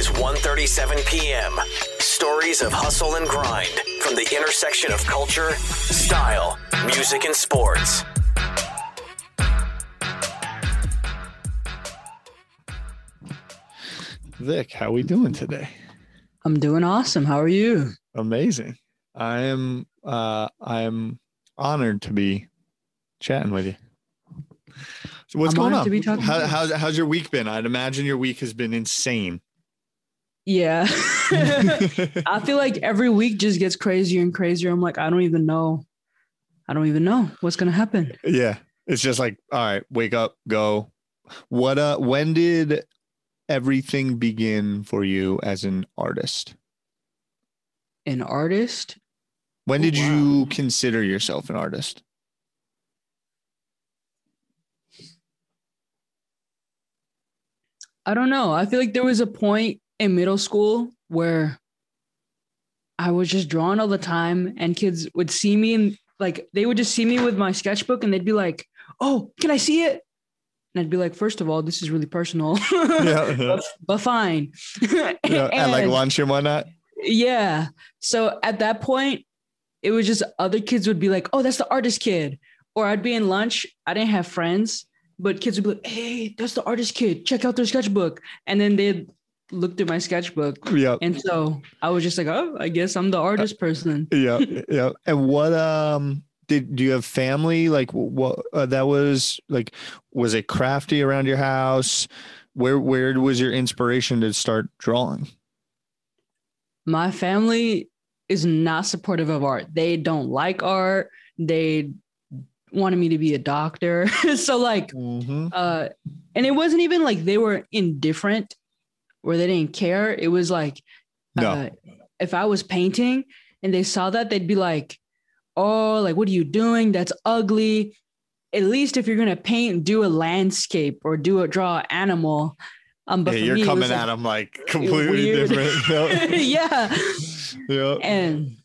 is ONE37pm Stories of hustle and grind from the intersection of culture, style, music, and sports. Vic, how are we doing today? I'm doing awesome. How are you? Amazing. I am uh I am honored to be chatting with you. So what's I'm going on? to be talking How, to how's how's your week been? I'd imagine your week has been insane. Yeah. I feel like every week just gets crazier and crazier. I'm like, I don't even know. I don't even know what's gonna happen. yeah. It's just like, all right, wake up, go. What uh when did everything begin for you as an artist? An artist? When did wow. you consider yourself an artist? I don't know. I feel like there was a point in middle school where I was just drawing all the time, and kids would see me and like they would just see me with my sketchbook and they'd be like, Oh, can I see it? And I'd be like, First of all, this is really personal. Yeah. but, but fine. yeah at like lunch and whatnot. Yeah. So at that point, it was just other kids would be like, oh, that's the artist kid. Or I'd be in lunch. I didn't have friends, but kids would be like, hey, that's the artist kid. Check out their sketchbook. And then they'd look through my sketchbook. Yeah. And so I was just like, oh, I guess I'm the artist person. yeah yeah and what um did do you have family like what uh, that was like was it crafty around your house where where was your inspiration to start drawing My family is not supportive of art. They don't like art. They wanted me to be a doctor. so like mm-hmm. uh and it wasn't even like they were indifferent where they didn't care it was like no. uh, if i was painting and they saw that they'd be like oh like what are you doing? That's ugly. At least if you're gonna paint do a landscape or do a draw an animal um but yeah, you're me, coming at like- them like completely weird. different. Yeah. Yeah and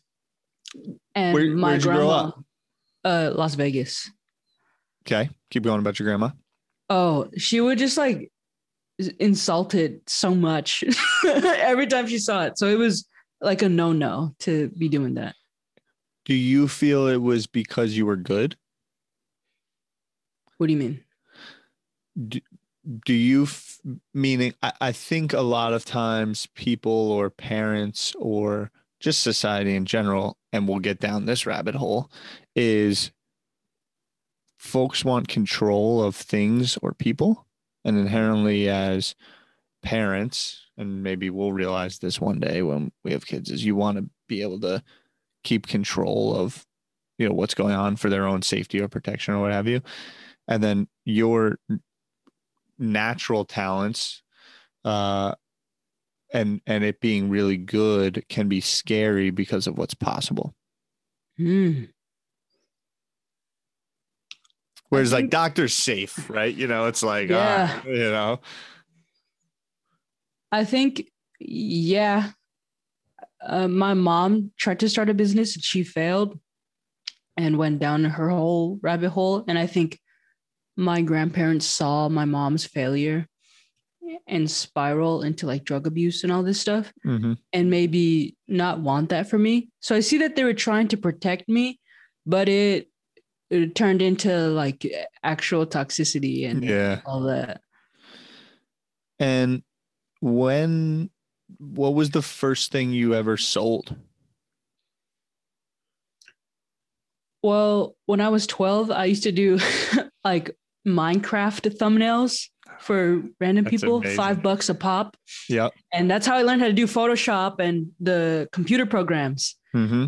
and Where- my where'd you grow grandma uh las vegas. Okay keep going about your grandma. Oh, she would just like insult it so much every time she saw it. So it was like a no no to be doing that. do you feel it was because you were good What do you mean? do you f- meaning I, I think a lot of times people or parents or just society in general and we'll get down this rabbit hole is folks want control of things or people and inherently as parents and maybe we'll realize this one day when we have kids is you want to be able to keep control of you know what's going on for their own safety or protection or what have you and then your natural talents uh and and it being really good can be scary because of what's possible Hmm. Whereas like doctor's safe right you know it's like Yeah. ah, you know I think, yeah. Uh, my mom tried to start a business and she failed and went down her whole rabbit hole. And I think my grandparents saw my mom's failure and spiral into like drug abuse and all this stuff. mm-hmm. and maybe not want that for me. So I see that they were trying to protect me, but it it turned into like actual toxicity and yeah all that. and when what was the first thing you ever sold Well, when I was 12, I used to do like Minecraft thumbnails for random That's people, amazing. five bucks a pop. Yeah. And that's how I learned how to do Photoshop and the computer programs. mm-hmm.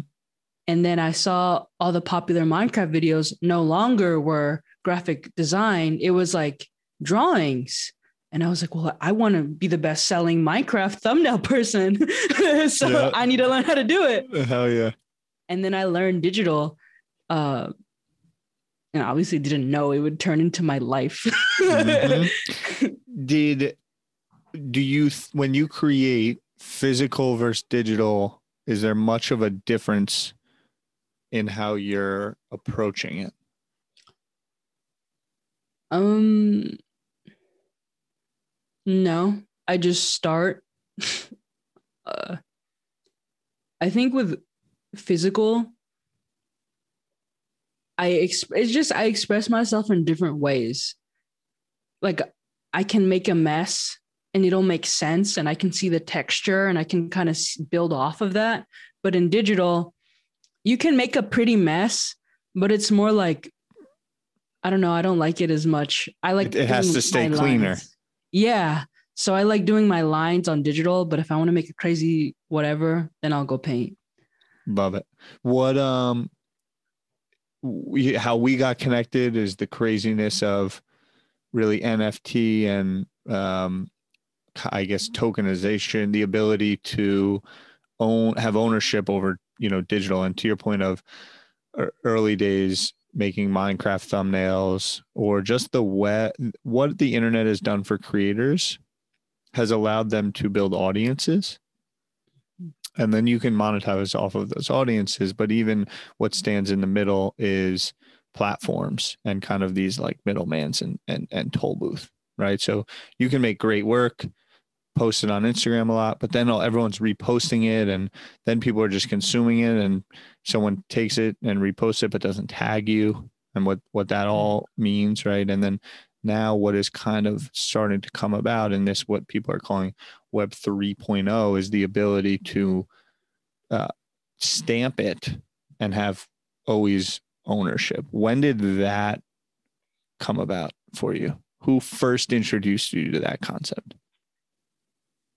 And then I saw all the popular Minecraft videos no longer were graphic design, it was like drawings. And I was like, well, I want to be the best selling Minecraft thumbnail person. so Yeah. I need to learn how to do it. hell yeah And then I learned digital. Uh, and obviously didn't know it would turn into my life. Mhm. did do you when you create physical versus digital is there much of a difference in how you're approaching it Um, no, I just start uh, I think with physical, I exp- it's just I express myself in different ways. Like I can make a mess and it'll make sense, and I can see the texture, and I can kind of build off of that. But in digital, you can make a pretty mess, but it's more like I don't know. I don't like it as much. I like It- it has to stay cleaner. lines. Yeah. So I like doing my lines on digital, but if I want to make a crazy whatever, then I'll go paint. Love it. What um we how we got connected is the craziness of really NFT and um I guess tokenization, the ability to own have ownership over, you know, digital. And to your point of early days making Minecraft thumbnails or just the what the internet has done for creators has allowed them to build audiences. And then you can monetize off of those audiences. But even what stands in the middle is platforms and kind of these like middlemans and and, and toll booth right? So you can make great work post it on instagram a lot but then all- everyone's reposting it and then people are just consuming it and someone takes it and reposts it but doesn't tag you and what what that all means right? And then now what is kind of starting to come about in this what people are calling web 3.0 is the ability to uh, stamp it and have always ownership. When did that come about for you? Who first introduced you to that concept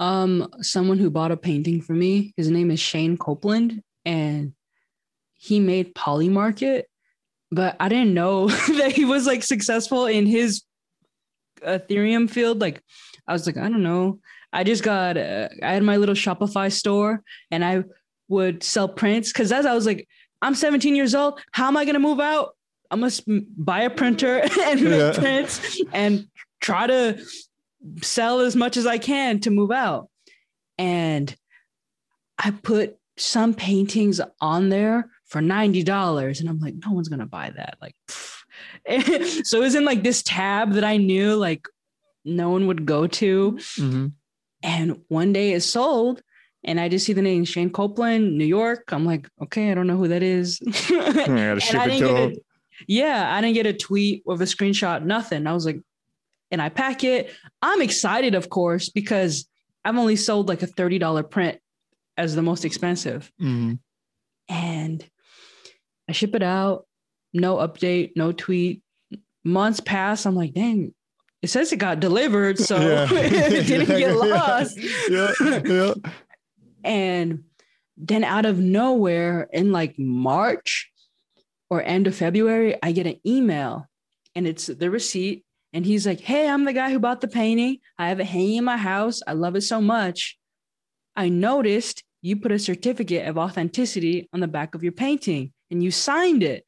Um, someone who bought a painting for me. His name is Shayne Coplan, and he made Polymarket, but I didn't know that he was like successful in his Ethereum field. Like, I was like, I don't know. I just got, uh, I had my little Shopify store, and I would sell prints because as I was like, I'm 17 years old. How am I gonna move out? I must buy a printer and make Yeah. prints and try to sell as much as I can to move out. And I put some paintings on there for $90. And I'm like, no one's gonna buy that. Like, so it was in like this tab that I knew like no one would go to. Mm-hmm. And one day it sold. And I just see the name Shayne Coplan, New York. I'm like, okay, I don't know who that is. I gotta And ship I it didn't to get a, yeah, I didn't get a tweet with a screenshot, nothing. I was like, and I pack it. I'm excited, of course, because I've only sold like a $30 print as the most expensive. Mhm. And I ship it out, no update, no tweet. Months pass. I'm like, dang, it says it got delivered. So Yeah. it didn't get lost. yeah, yeah. And then out of nowhere in like March or end of February, I get an email and it's the receipt. And he's like, Hey, I'm the guy who bought the painting. I have it hanging in my house. I love it so much. I noticed you put a certificate of authenticity on the back of your painting and you signed it.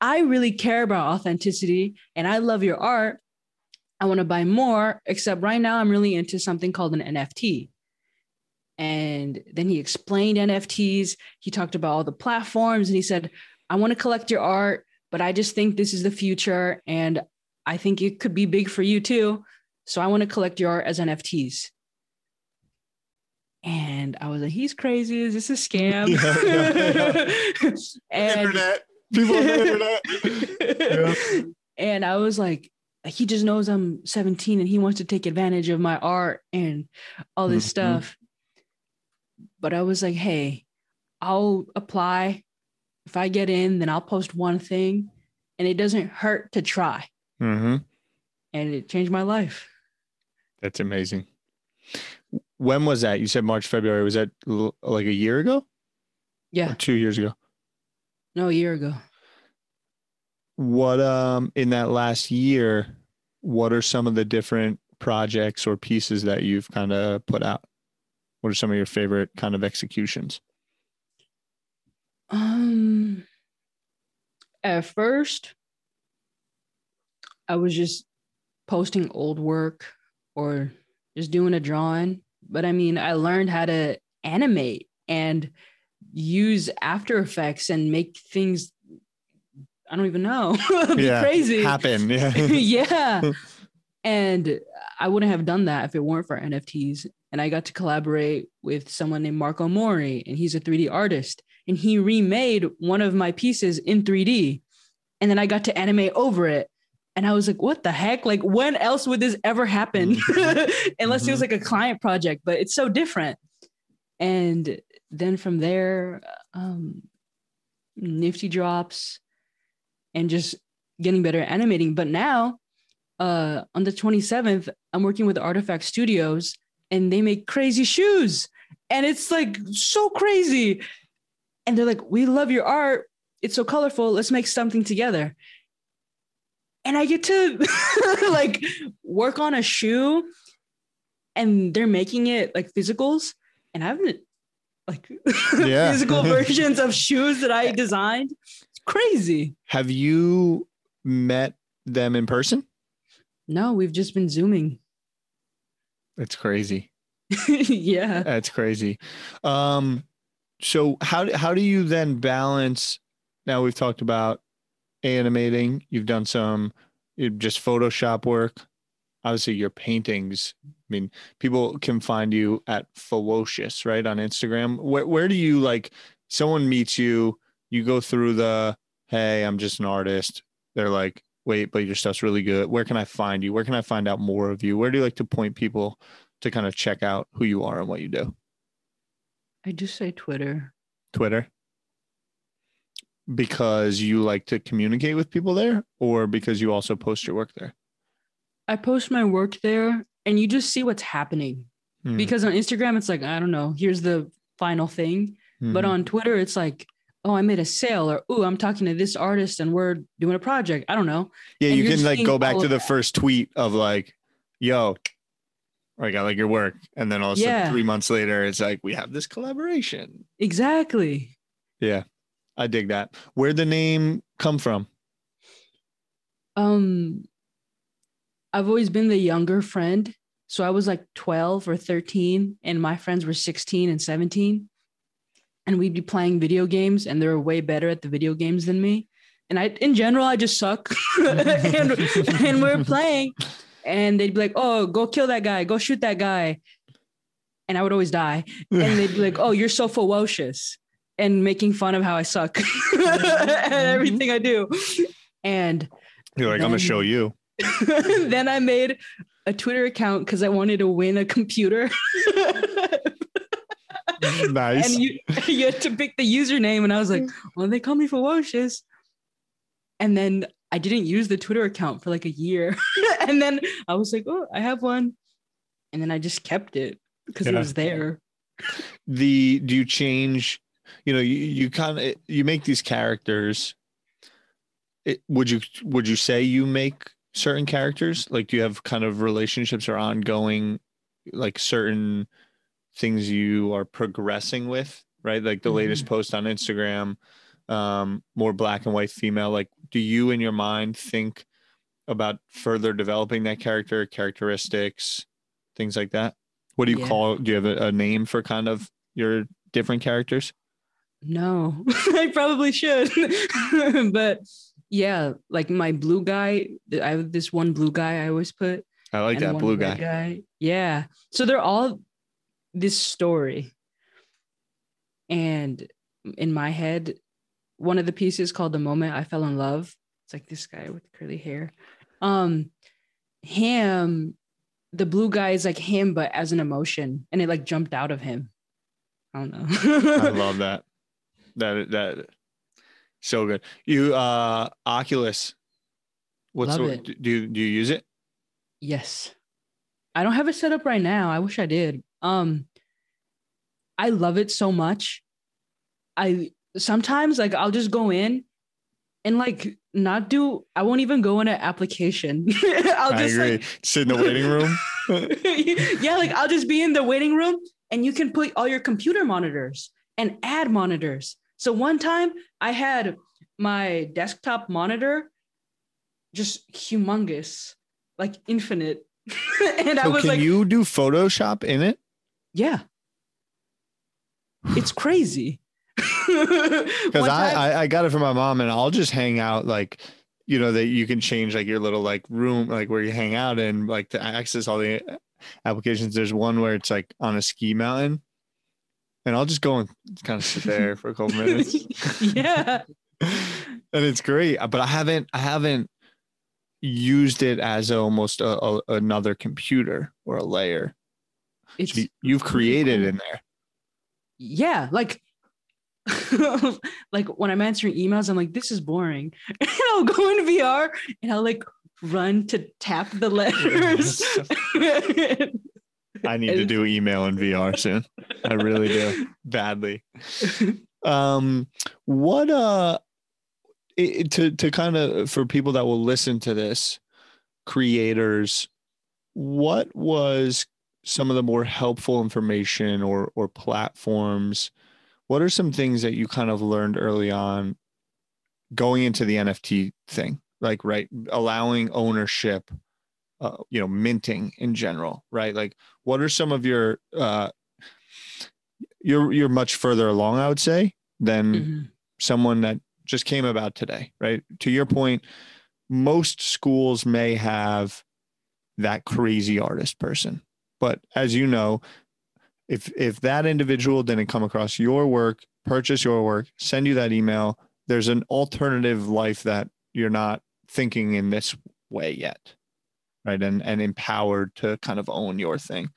I really care about authenticity and I love your art. I want to buy more, except right now I'm really into something called an NFT. And then he explained NFTs. He talked about all the platforms and he said, I want to collect your art, but I just think this is the future. And I think it could be big for you too. So I want to collect your art as NFTs. And I was like, he's crazy. Is this a scam? and, internet. People on the internet. and I was like, he just knows I'm 17 and he wants to take advantage of my art and all this Mhm. stuff. But I was like, hey, I'll apply. If I get in, then I'll post one thing and it doesn't hurt to try. Hmm And it changed my life. That's amazing. When was that? You said March, February. Was that like a year ago Yeah. or two years ago? No, a year ago. What um in that last year, what are some of the different projects or pieces that you've kind of put out? What are some of your favorite kind of executions? Um, at first, I was just posting old work or just doing a drawing. But I mean, I learned how to animate and use After Effects and make things. I don't even know. Be crazy. Happen. Yeah. yeah. And I wouldn't have done that if it weren't for NFTs. and I got to collaborate with someone named Marco Mori, and he's a 3D artist, and he remade one of my pieces in 3D, and then I got to animate over it. And I was like, what the heck? Like, when else would this ever happen? Unless it was like a client project, but it's so different. And then from there, um, Nifty drops and just getting better at animating. But now, uh, on the 27th, I'm working with RTFKT Studios and they make crazy shoes. And it's like so crazy. And they're like, we love your art. It's so colorful. Let's make something together and I get to like work on a shoe and they're making it like physicals and I haven't like Yeah. physical versions of shoes that I designed. It's crazy. Have you met them in person? No, we've just been zooming. It's crazy. yeah. That's crazy. Um, so how how do you then balance? Now we've talked about animating. You've done some just Photoshop work. Obviously, your paintings. I mean, people can find you at FEWOCiOUS, right, on Instagram. Where where do you like? Someone meets you. You go through the hey, I'm just an artist. They're like, wait, but your stuff's really good. Where can I find you? Where can I find out more of you? Where do you like to point people to kind of check out who you are and what you do? I just say Twitter. Twitter? Because you like to communicate with people there, or because you also post your work there? I post my work there and you just see what's happening. Hmm. Because on Instagram, it's like, I don't know, here's the final thing. But Mhm. on Twitter, it's like, oh, I made a sale, or oh, I'm talking to this artist and we're doing a project. I don't know. yeah, and you can like go back to the that. first tweet of like, "Yo, I got like your work," and then all of a sudden, Yeah. three months later, it's like we have this collaboration. Exactly. Yeah, I dig that. Where'd the name come from? Um, I've always been the younger friend. So I was like 12 or 13, and my friends were 16 and 17. And we'd be playing video games, and they were way better at the video games than me. And I, in general, I just suck. and, and we're playing, and they'd be like, oh, go kill that guy, go shoot that guy. And I would always die. And they'd be like, oh, you're so ferocious, and making fun of how I suck at mm-hmm. everything I do. And You're like, I'm gonna show you. then I made a Twitter account because I wanted to win a computer. nice. and you you had to pick the username, and I was like, mm. well, they call me ferocious. And then I didn't use the Twitter account for like a year. and then I was like, oh, I have one. And then I just kept it because it was there. the do you change you know you, you kind of you make these characters it, would you would you say you make certain characters? Like do you have kind of relationships or ongoing like certain things you are progressing with right? Like the latest post on instagram um more black and white female like do you in your mind think about further developing that character characteristics things like that? What do you Yeah. call do you have a, a name for kind of your different characters No, I probably should. but yeah, like my blue guy, I have this one blue guy I always put. i like that blue red guy Yeah. So they're all this story. And in my head, one of the pieces called The Moment I Fell in Love. It's like this guy with curly hair. Um him, the blue guy is like him, but as an emotion. And it like jumped out of him. I don't know. i love that that that so good you uh oculus what's Love the, it. do you do you use it Yes. I don't have it set up right now. I wish I did. Um I love it so much. I sometimes like I'll just go in and like not do I won't even go in an application. I'll i just agree like sit in the waiting room yeah, like I'll just be in the waiting room and you can put all your computer monitors and add monitors. So one time I had my desktop monitor just humongous, like infinite. and I so was can like, you do photoshop in it yeah. It's crazy. because I, I i got it from my mom and i'll just hang out like you know that you can change like your little like room like where you hang out and like to access all the applications. There's one where it's like on a ski mountain, and I'll just go and kind of sit there for a couple minutes. yeah. and it's great, but I haven't I haven't used it as almost a, a, another computer or a layer. It's So you- you've created in there. yeah, like like when I'm answering emails, I'm like, this is boring. And I'll go in VR and I'll like run to tap the letters. I need to do email in VR soon. I really do badly. Um, what uh, it, to to kind of for people that will listen to this, creators, what was some of the more helpful information or or platforms? What are some things that you kind of learned early on, going into the NFT thing? Like right, allowing ownership, uh, you know, minting in general, right? Like what are some of your uh you're you're much further along i would say than Mhm. someone that just came about today right to your point most schools may have that crazy artist person but as you know if if that individual didn't come across your work purchase your work send you that email there's an alternative life that you're not thinking in this way yet right and and empowered to kind of own your thing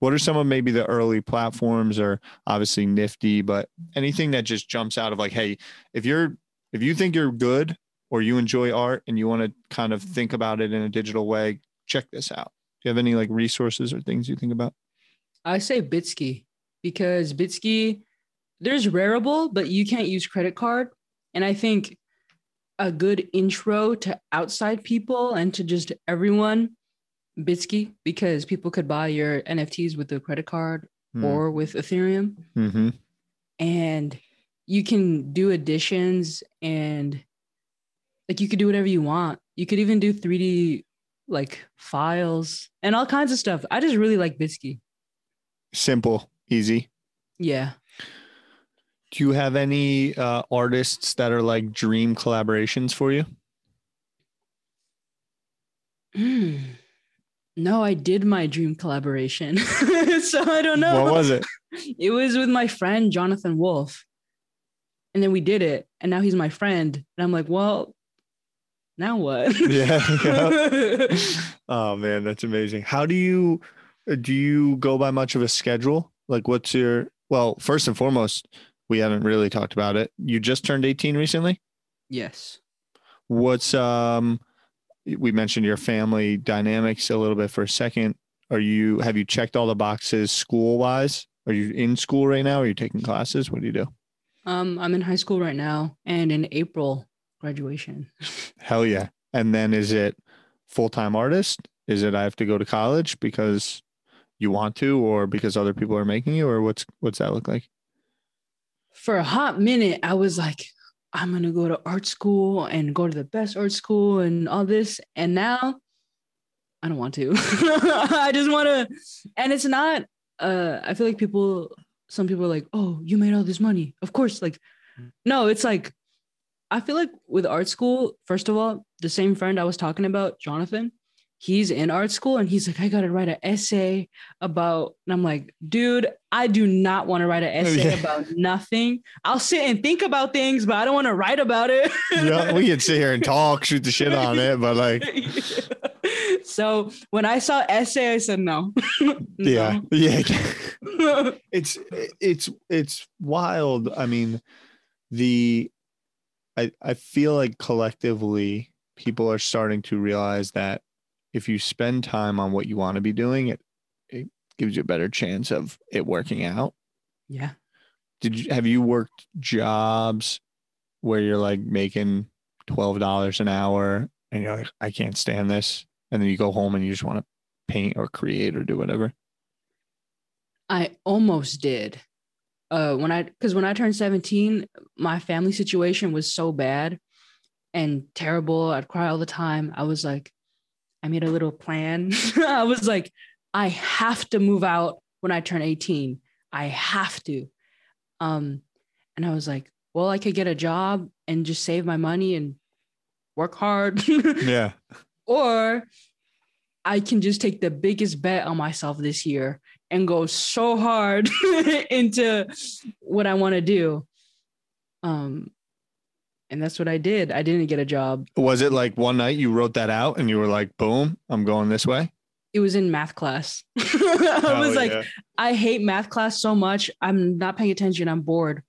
what are some of maybe the early platforms or obviously nifty but anything that just jumps out of like hey if you're if you think you're good or you enjoy art and you want to kind of think about it in a digital way check this out do you have any like resources or things you think about I say Bitski because Bitski, there's Rarible, but you can't use credit card. And I think a good intro to outside people and to just everyone, Bitski, because people could buy your NFTs with a credit card Hmm. or with Ethereum. mm-hmm. And you can do additions and like you could do whatever you want. You could even do 3D like files and all kinds of stuff. I just really like Bitski. simple easy Yeah. Do you have any uh, artists that are like dream collaborations for you Hmm. No, I did my dream collaboration. so I don't know. what was it It was with my friend Jonathan Wolf. And then we did it. And now he's my friend. And I'm like, well, now what? Yeah, yeah. oh man that's amazing how do you uh, do you go by much of a schedule like what's your well first and foremost we haven't really talked about it. You just turned 18 recently? Yes. what's um we mentioned your family dynamics a little bit for a second. Are you have you checked all the boxes school wise are you in school right now? Are you taking classes? What do you do? Um, I'm in high school right now and in April graduation. hell yeah. And then is it full-time artist? Is it i have to go to college because you want to or because other people are making you or what's what's that look like For a hot minute, I was like, I'm gonna go to art school and go to the best art school and all this. And now I don't want to. I just want to, and it's not. Uh, I feel like people, some people are like, "Oh, you made all this money." Of course, like, no, it's like, I feel like with art school, first of all, the same friend I was talking about, Jonathan, he's in art school and he's like, I gotta write an essay about, and I'm like, dude, I do not want to write an oh, essay Yeah. about nothing. I'll sit and think about things, but I don't want to write about it. yeah we can sit here and talk shoot the shit on it but like so when I saw essay, I said no. yeah yeah it's it's it's wild i mean the i i feel like collectively people are starting to realize that if you spend time on what you want to be doing it it gives you a better chance of it working out yeah. did you have you worked jobs where you're like making $12 an hour and you're like i can't stand this and then you go home and you just want to paint or create or do whatever I almost did. Uh, when I because when I turned 17, my family situation was so bad and terrible. I'd cry all the time. I was like, I made a little plan. I was like, I have to move out when I turn 18. I have to. Um, and I was like, well, I could get a job and just save my money and work hard. yeah or I can just take the biggest bet on myself this year and go so hard into what I want to do. Um, and that's what I did. I didn't get a job. Was it like one night you wrote that out and you were like, boom, I'm going this way? It was in math class. I Oh, was like, yeah. I hate math class so much. I'm not paying attention. I'm bored.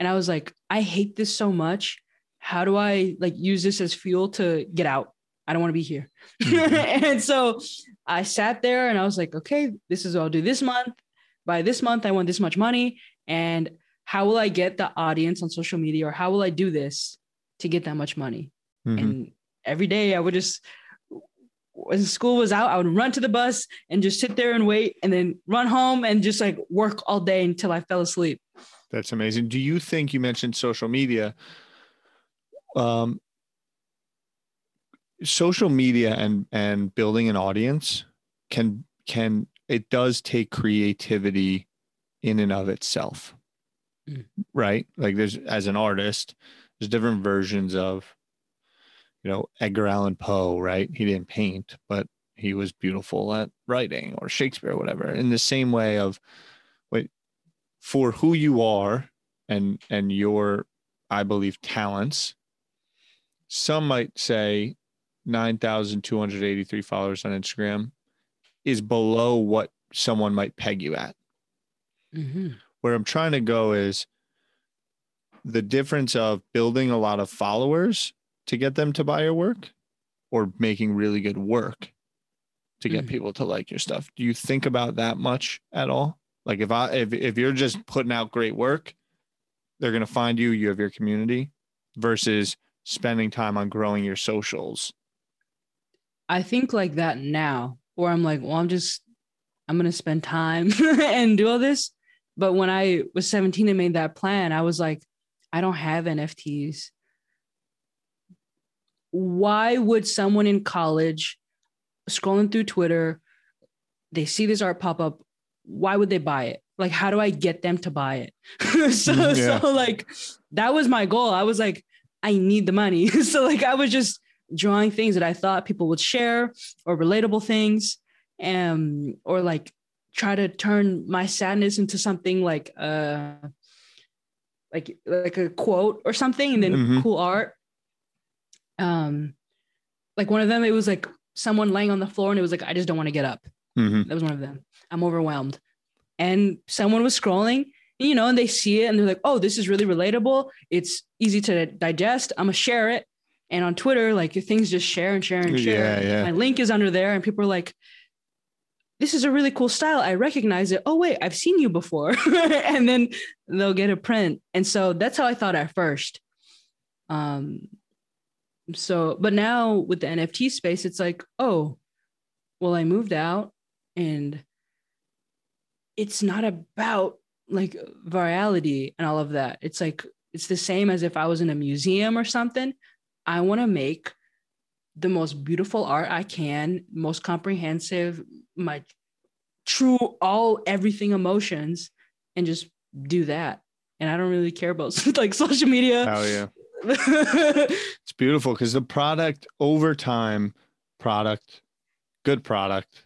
And I was like, I hate this so much. How do I like use this as fuel to get out? I don't want to be here. Mhm. and so I sat there and I was like, okay, this is what I'll do this month. By this month, I want this much money. And how will I get the audience on social media or how will I do this to get that much money? Mhm. And every day I would just, when school was out, I would run to the bus and just sit there and wait and then run home and just like work all day until I fell asleep. That's amazing. Do you think you mentioned social media? Um, social media and and building an audience can can it does take creativity in and of itself, Mm. right? Like there's as an artist, there's different versions of, you know, Edgar Allan Poe, right? He didn't paint, but he was beautiful at writing or Shakespeare or whatever. In the same way of, wait, for who you are and and your i believe talents some might say 9283 followers on instagram is below what someone might peg you at where i'm trying to go is the difference of building a lot of followers to get them to buy your work or making really good work to get Mm. people to like your stuff do you think about that much at all like if i if, if you're just putting out great work they're going to find you you have your community versus spending time on growing your socials I think like that now, where I'm like, well, I'm just, I'm gonna spend time and do all this. But when I was 17 and made that plan, I was like, I don't have NFTs. Why would someone in college scrolling through Twitter, they see this art pop up? Why would they buy it? Like, how do I get them to buy it? so, Mm, yeah. so like, that was my goal. I was like, I need the money. so like, I was just drawing things that I thought people would share or relatable things, um, or like try to turn my sadness into something like uh like like a quote or something and then Mhm. cool art. Um like one of them, it was like someone laying on the floor and it was like, I just don't want to get up. Mhm. That was one of them. I'm overwhelmed. And someone was scrolling, you know, and they see it and they're like, oh, this is really relatable. It's easy to digest. I'm gonna share it. And on Twitter, like things just share and share and share. Yeah, yeah. My link is under there, and people are like, this is a really cool style. I recognize it. Oh, wait, I've seen you before. and then they'll get a print. And so that's how I thought at first. Um, so, but now with the NFT space, it's like, oh, well, I moved out and it's not about like virality and all of that. It's like, it's the same as if I was in a museum or something. I want to make the most beautiful art I can, most comprehensive, my true all everything emotions, and just do that. And I don't really care about like social media. Hell yeah. It's beautiful because the product over time, product, good product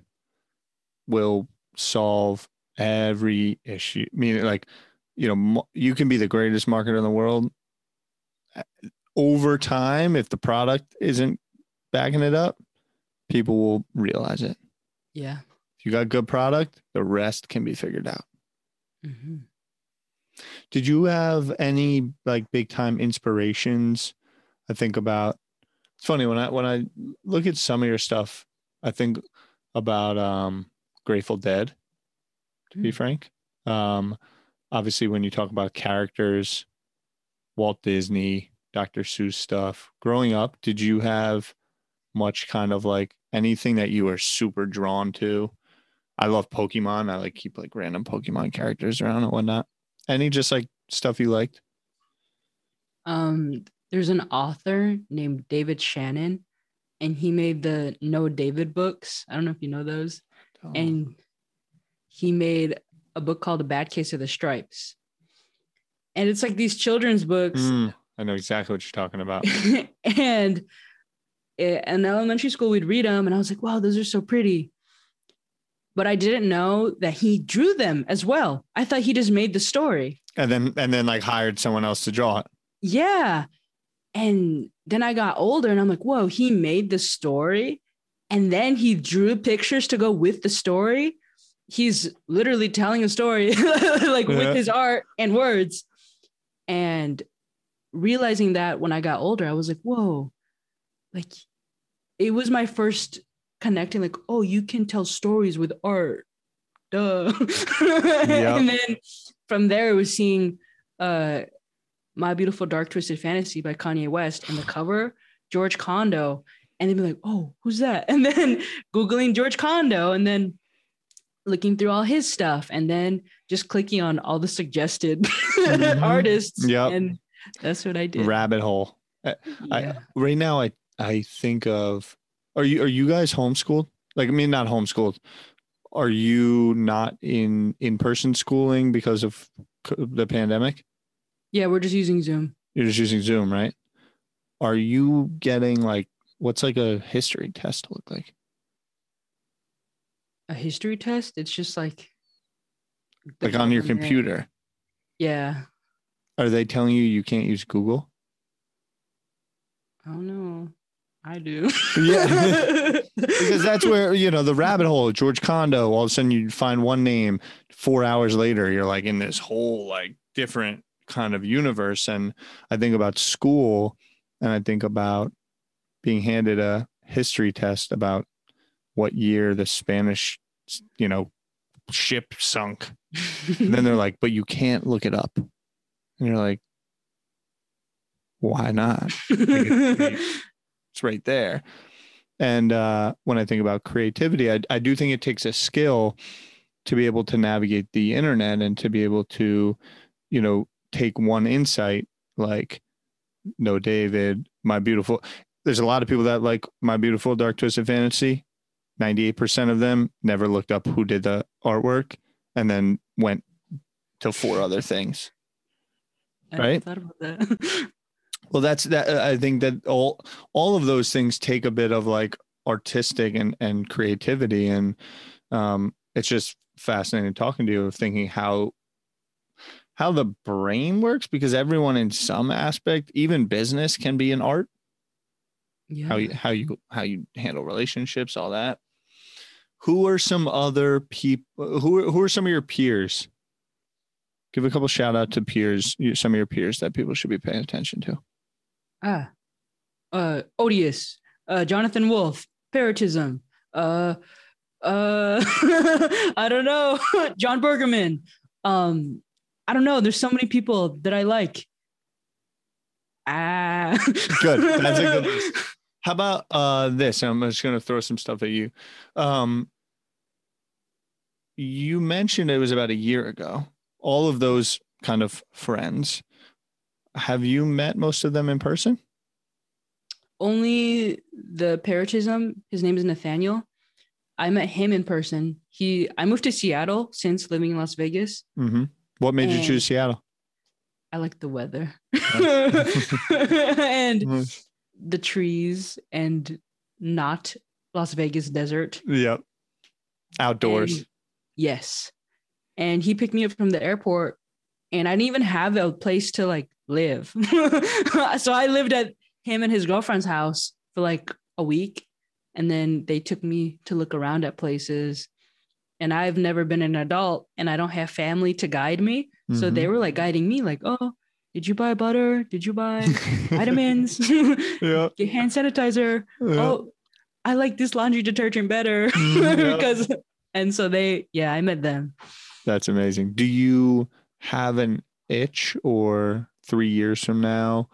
will solve every issue. Meaning, like, you know, you can be the greatest marketer in the world. Uh, over time, if the product isn't backing it up, people will realize it. Yeah. If you got good product, the rest can be figured out. Mhm. Did you have any like big time inspirations? I think about it's funny when I when I look at some of your stuff, I think about um Grateful Dead, to be Mm. frank. Um obviously when you talk about characters, Walt Disney, Dr. Seuss stuff, growing up, did you have much kind of like anything that you are super drawn to? I love Pokemon. I like keep like random Pokemon characters around and whatnot. Any just like stuff you liked? Um, there's an author named David Shannon, and he made the No David books. I don't know if you know those. Oh. And he made a book called A Bad Case of the Stripes. And it's like these children's books. Mm, I know exactly what you're talking about. and in elementary school we'd read them and I was like, wow, those are so pretty. But I didn't know that he drew them as well. I thought he just made the story. And then and then like hired someone else to draw it. Yeah. And then I got older and I'm like, whoa, he made the story and then he drew pictures to go with the story. He's literally telling a story like Yeah. with his art and words. And realizing that when I got older, I was like, whoa, like it was my first connecting, like, oh, you can tell stories with art. Duh. and then from there, it was seeing uh my Beautiful Dark Twisted Fantasy by Kanye West and the cover, George Condo. And they'd be like, oh, who's that? And then Googling George Condo and then looking through all his stuff and then just clicking on all the suggested Mhm. artists. Yep. And that's what I did. Rabbit hole. yeah. I right now I I think of are you are you guys homeschooled? Like I mean not homeschooled. Are you not in in person schooling because of the pandemic? yeah, we're just using Zoom. You're just using Zoom, right? Are you getting like what's like a history test look like? A history test. It's just like Like on your computer. Yeah. Are they telling you you can't use Google? I don't know. I do. Yeah. because that's where you know the rabbit hole george condo all of a sudden you find one name four hours later you're like in this whole like different kind of universe and i think about school and i think about being handed a history test about what year the spanish you know ship sunk and then they're like but you can't look it up and you're like why not it's right there. And uh, when I think about creativity, I, I do think it takes a skill to be able to navigate the internet and to be able to, you know, take one insight like No David, My Beautiful. There's a lot of people that like My Beautiful Dark Twisted Fantasy. 98% of them never looked up who did the artwork and then went to four other things. I never right? thought about that. Well, that's that. uh, I think that all all of those things take a bit of like artistic and and creativity, and um, it's just fascinating talking to you of thinking how how the brain works because everyone in some aspect, even business, can be an art. yeah. How you how you how you handle relationships, all that. Who are some other people? Who are, who are some of your peers? Give a couple shout out to peers, some of your peers that people should be paying attention to. Ah, uh, Odious, uh, Jonathan Wolf, Parrotism, uh, uh, I don't know, Jon Burgerman. Um, I don't know. There's so many people that I like. Ah, Good. That's a good list. How about uh this? I'm just gonna throw some stuff at you. Um you mentioned it was about a year ago. All of those kind of friends. Have you met most of them in person? Only the Parrotism. His name is Nathaniel. I met him in person. He, I moved to Seattle since living in Las Vegas. Mm-hmm. What made you choose Seattle? I like the weather and the trees and not Las Vegas desert. Yep. Outdoors. And- yes. And he picked me up from the airport and I didn't even have a place to like live. so I lived at him and his girlfriend's house for like a week. And then they took me to look around at places. And I've never been an adult and I don't have family to guide me. So Mhm. they were like guiding me, like, oh, did you buy butter? Did you buy vitamins? yeah. Get hand sanitizer yeah. oh i like this laundry detergent better yeah. because and so they yeah i met them That's amazing. Do you have an itch or three years from now?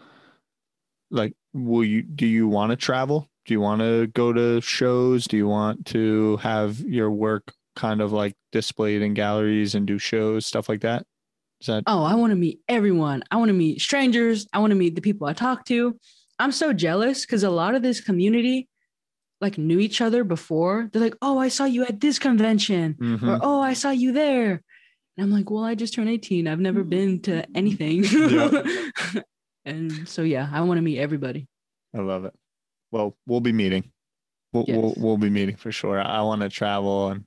Like, will you, do you want to travel? Do you want to go to shows? Do you want to have your work kind of like displayed in galleries and do shows, stuff like that? Is that, oh i want to meet everyone i want to meet strangers i want to meet the people i talk to i'm so jealous because a lot of this community like knew each other before they're like oh i saw you at this convention Mhm. or oh i saw you there and i'm like well i just turned 18 i've never mm-hmm. been to mm-hmm. anything Yeah. and so yeah i want to meet everybody I love it. Well, we'll be meeting. We'll we'll, we'll be meeting for sure. I want to travel and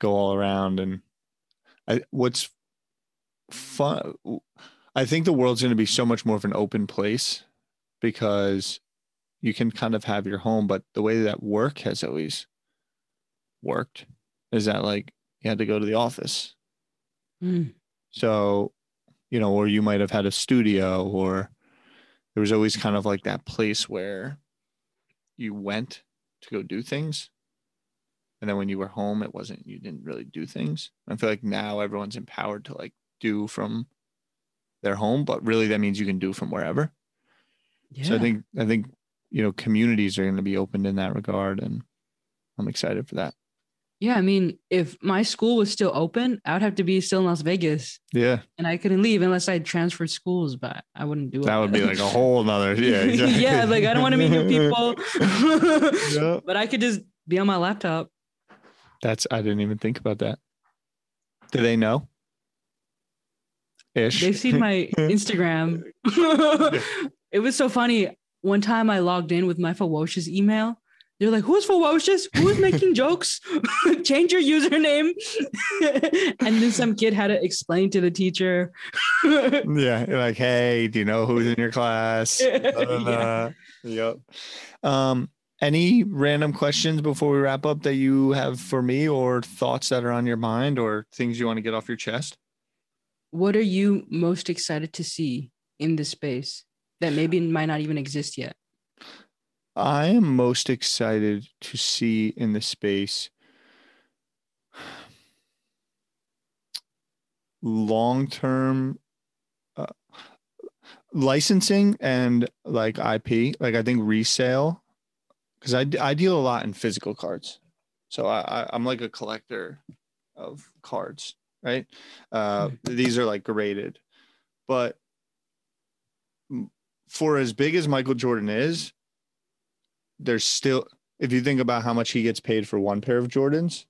go all around and I what's fun I think the world's going to be so much more of an open place because you can kind of have your home, but the way that work has always worked is that like you had to go to the office. Mm. So, you know, or you might have had a studio or there was always kind of like that place where you went to go do things. And then when you were home, it wasn't, you didn't really do things. I feel like now everyone's empowered to like do from their home, but really that means you can do from wherever. Yeah. So I think, I think, you know, communities are going to be opened in that regard. And I'm excited for that. Yeah. I mean, if my school was still open, I would have to be still in Las Vegas Yeah. and I couldn't leave unless I transferred schools, but I wouldn't do it. That would be like a whole nother. Yeah. Exactly. yeah, like I don't want to meet new people. Yeah. but I could just be on my laptop. That's I didn't even think about that. Do they know? Ish. They've seen my Instagram. it was so funny. One time I logged in with my FEWOCiOUS email. They're like, who's FEWOCiOUS? Who's making jokes? Change your username. and then some kid had to explain to the teacher. yeah. Like, hey, do you know who's in your class? Blah, blah. Yep. Um, any random questions before we wrap up that you have for me or thoughts that are on your mind or things you want to get off your chest? what are you most excited to see in this space that maybe might not even exist yet? I am most excited to see in the space long term uh, licensing and like IP. Like I think resale, because I, I deal a lot in physical cards. So I, I, I'm like a collector of cards, right? Uh, these are like graded, but for as big as Michael Jordan is, there's still if you think about how much he gets paid for one pair of Jordans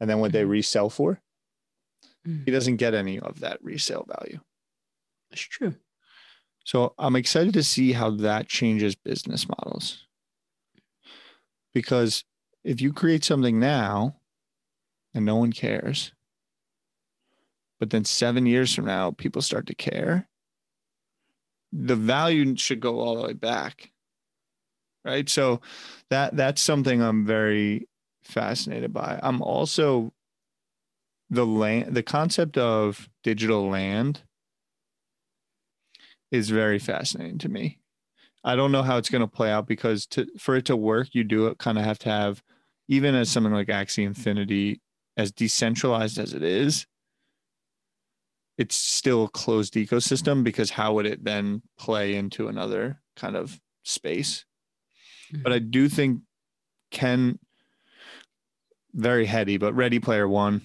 and then what they Mhm. resell for, he doesn't get any of that resale value. It's true. So I'm excited to see how that changes business models. Because if you create something now and no one cares, but then seven years from now, people start to care, the value should go all the way back. Right. So that that's something I'm very fascinated by. I'm also the land the concept of digital land is very fascinating to me. I don't know how it's going to play out because to for it to work, you do it kind of have to have, even as something like Axie Infinity, as decentralized as it is, it's still a closed ecosystem because how would it then play into another kind of space? But I do think Ken, very heady, but Ready Player One,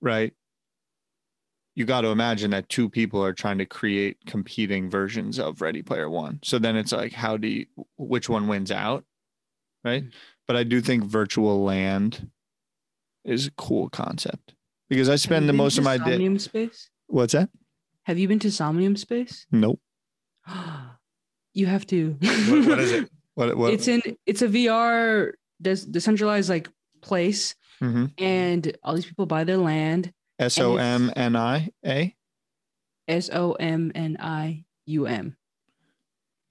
right? you got to imagine that two people are trying to create competing versions of Ready Player One. So then it's like, how do you, which one wins out? Right. But I do think virtual land is a cool concept because I spend the most of my day. Somnium space. What's that? Have you been to Somnium space? Nope. you have to. What, what is it? What, what? it's in it's a VR des- decentralized like place, Mhm. and all these people buy their land. S O M N I A? S O M N I U M.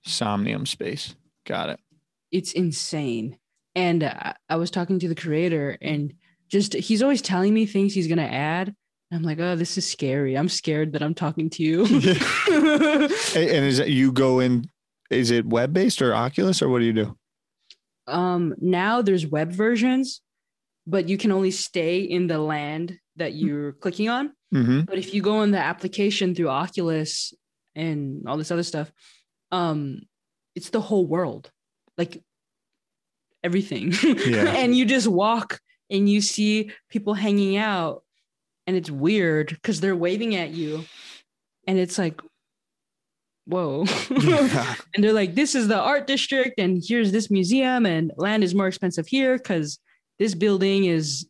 Somnium space. Got it. It's insane. And I, I was talking to the creator, and just he's always telling me things he's gonna add. I'm like, oh, this is scary. I'm scared that I'm talking to you. And is that you go in? Is it web based or Oculus or what do you do? um, now there's web versions, but you can only stay in the land that you're clicking on. Mm-hmm. But if you go in the application through Oculus and all this other stuff, um, it's the whole world, like everything. Yeah. and you just walk and you see people hanging out, and it's weird because they're waving at you, and it's like, whoa. and they're like, this is the art district, and here's this museum, and land is more expensive here because this building is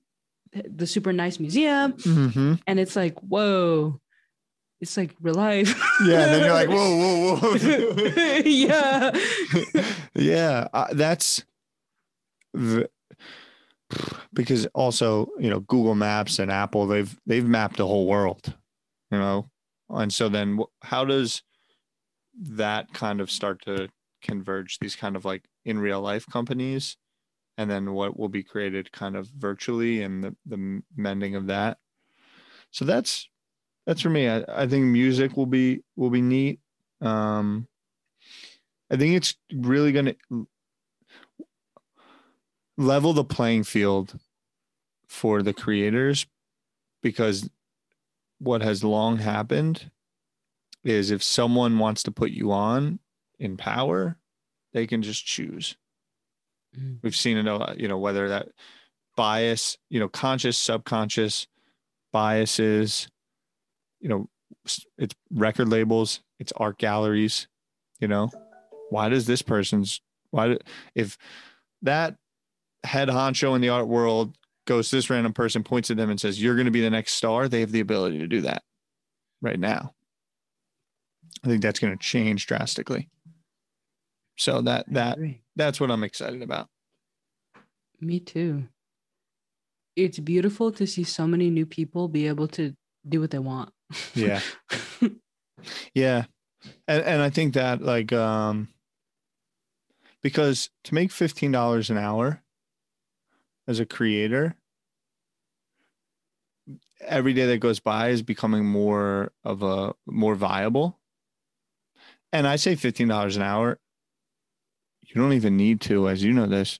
the super nice museum mm-hmm. and it's like whoa it's like real life. Yeah, and then you're like, whoa, whoa, whoa. yeah. yeah, uh, that's because also you know Google Maps and Apple they've they've mapped the whole world, you know, and so then how does that kind of start to converge these kind of like in real life companies, and then what will be created kind of virtually and the the mending of that. So that's that's for me. I, I think music will be will be neat. Um, I think it's really to level the playing field for the creators because what has long happened is if someone wants to put you on in power, they can just choose. Mm. We've seen it, uh, you know, whether that bias, you know, conscious, subconscious biases, you know, it's record labels, it's art galleries, you know, why does this person's why do, if that head honcho in the art world goes to this random person points at them and says you're going to be the next star they have the ability to do that right now i think that's going to change drastically. So that that that's what i'm excited about. Me too. It's beautiful to see so many new people be able to do what they want. yeah. Yeah. And and i think that like um because to make $15 an hour as a creator every day that goes by is becoming more of a more viable and i say $15 an hour. You don't even need to as you know this.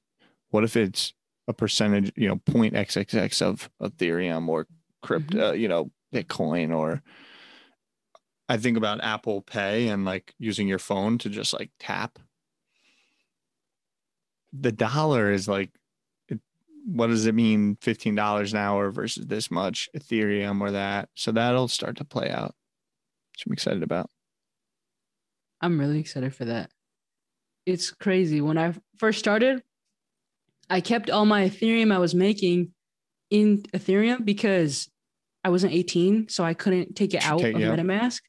What if it's a percentage you know point xxx of ethereum or crypto mm-hmm. you know bitcoin or i think about apple pay and like using your phone to just like tap. The dollar is like it, what does it mean $15 an hour versus this much ethereum or that? So that'll start to play out which i'm excited about I'm really excited for that. It's crazy. When I first started, I kept all my Ethereum I was making in Ethereum because I wasn't 18, so I couldn't take it out take- of yeah. MetaMask.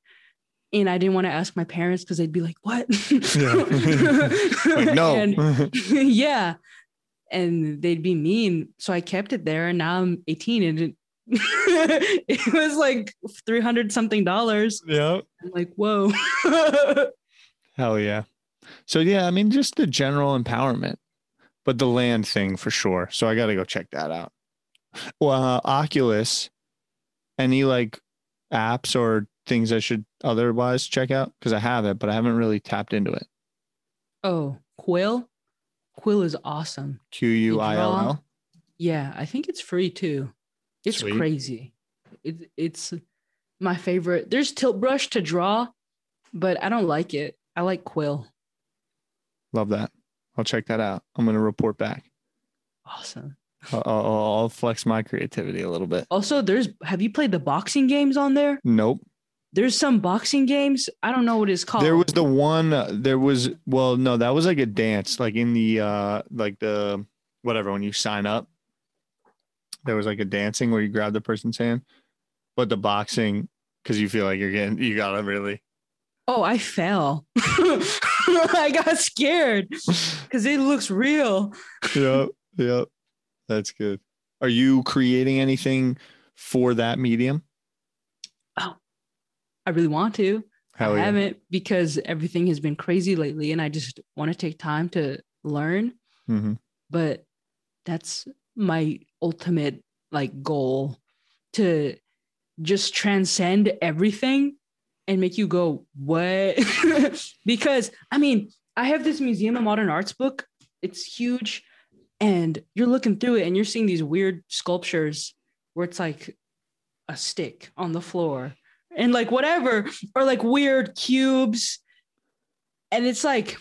And I didn't want to ask my parents because they'd be like, "What?" like no And- yeah, and they'd be mean. So I kept it there, and now I'm 18, and it, it was like 300 something dollars. yeah I'm like, whoa. Hell yeah. So yeah, I mean just the general empowerment, but the land thing for sure. So I got to go check that out. Well, uh, Oculus, any like apps or things I should otherwise check out because I have it, but I haven't really tapped into it. Oh, Quill? Quill is awesome. Q U I L L. Yeah, I think it's free too. It's Sweet. crazy. It, it's my favorite. There's Tilt Brush to draw, but I don't like it. I like Quill. Love that. I'll check that out. I'm gonna report back. Awesome. I'll, I'll, I'll flex my creativity a little bit. Also, there's have you played the boxing games on there? Nope. There's some boxing games. I don't know what it's called. There was the one. uh, There was well, no, that was like a dance, like in the uh, like the whatever when you sign up. There was like a dancing where you grab the person's hand, but the boxing because you feel like you're getting you gotta really. Oh, I fell. I got scared because it looks real. yep, yep, that's good. Are you creating anything for that medium? Oh, I really want to. Hell I yeah. haven't because everything has been crazy lately and I just want to take time to learn. Mhm. But that's my ultimate like goal to just transcend everything and make you go, what? because I mean, I have this Museum of Modern Arts book. It's huge. And you're looking through it and you're seeing these weird sculptures where it's like a stick on the floor and like whatever, or like weird cubes. And it's like,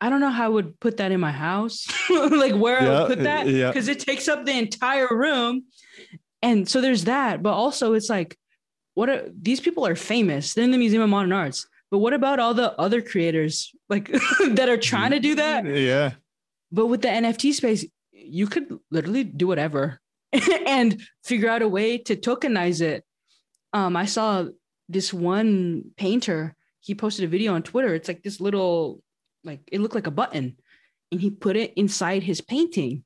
I don't know how I would put that in my house, like where I would put that, yeah. because it takes up the entire room. And so there's that, but also it's like, what are these people are famous? They're in the Museum of Modern Arts, but what about all the other creators like that are trying to do that? Yeah. But with the NFT space, you could literally do whatever and figure out a way to tokenize it. Um, I saw this one painter, he posted a video on Twitter. It's like this little, like it looked like a button, and he put it inside his painting.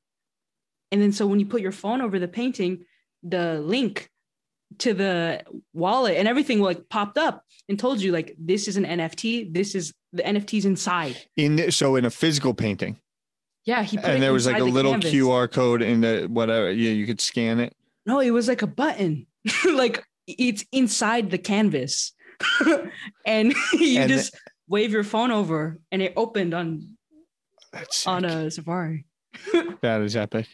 And then so when you put your phone over the painting, the link to the wallet and everything like popped up and told you like this is an NFT. This is the NFTs inside. In so in a physical painting. Yeah, he and there was like a little canvas. QR code in the whatever. Yeah, you could scan it. No, it was like a button. like it's inside the canvas. and you and just wave your phone over and it opened on on a Safari. that is epic.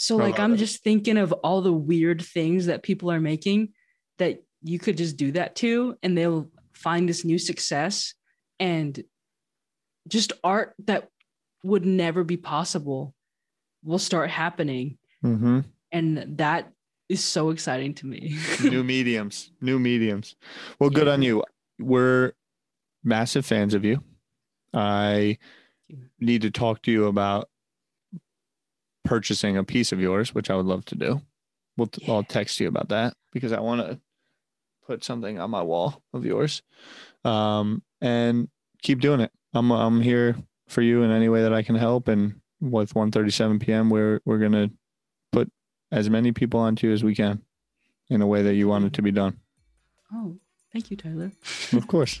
So like I'm just thinking of all the weird things that people are making that you could just do that to and they'll find this new success and just art that would never be possible will start happening. Mm-hmm. And that is so exciting to me. new mediums, new mediums. Well, good on you. We're massive fans of you. I need to talk to you about purchasing a piece of yours, which I would love to do. We'll yeah. I'll text you about that because I want to put something on my wall of yours. Um, and keep doing it. I'm I'm here for you in any way that I can help. And with ONE37pm, we're we're gonna put as many people onto you as we can in a way that you want it to be done. Oh, thank you, Tyler. of course.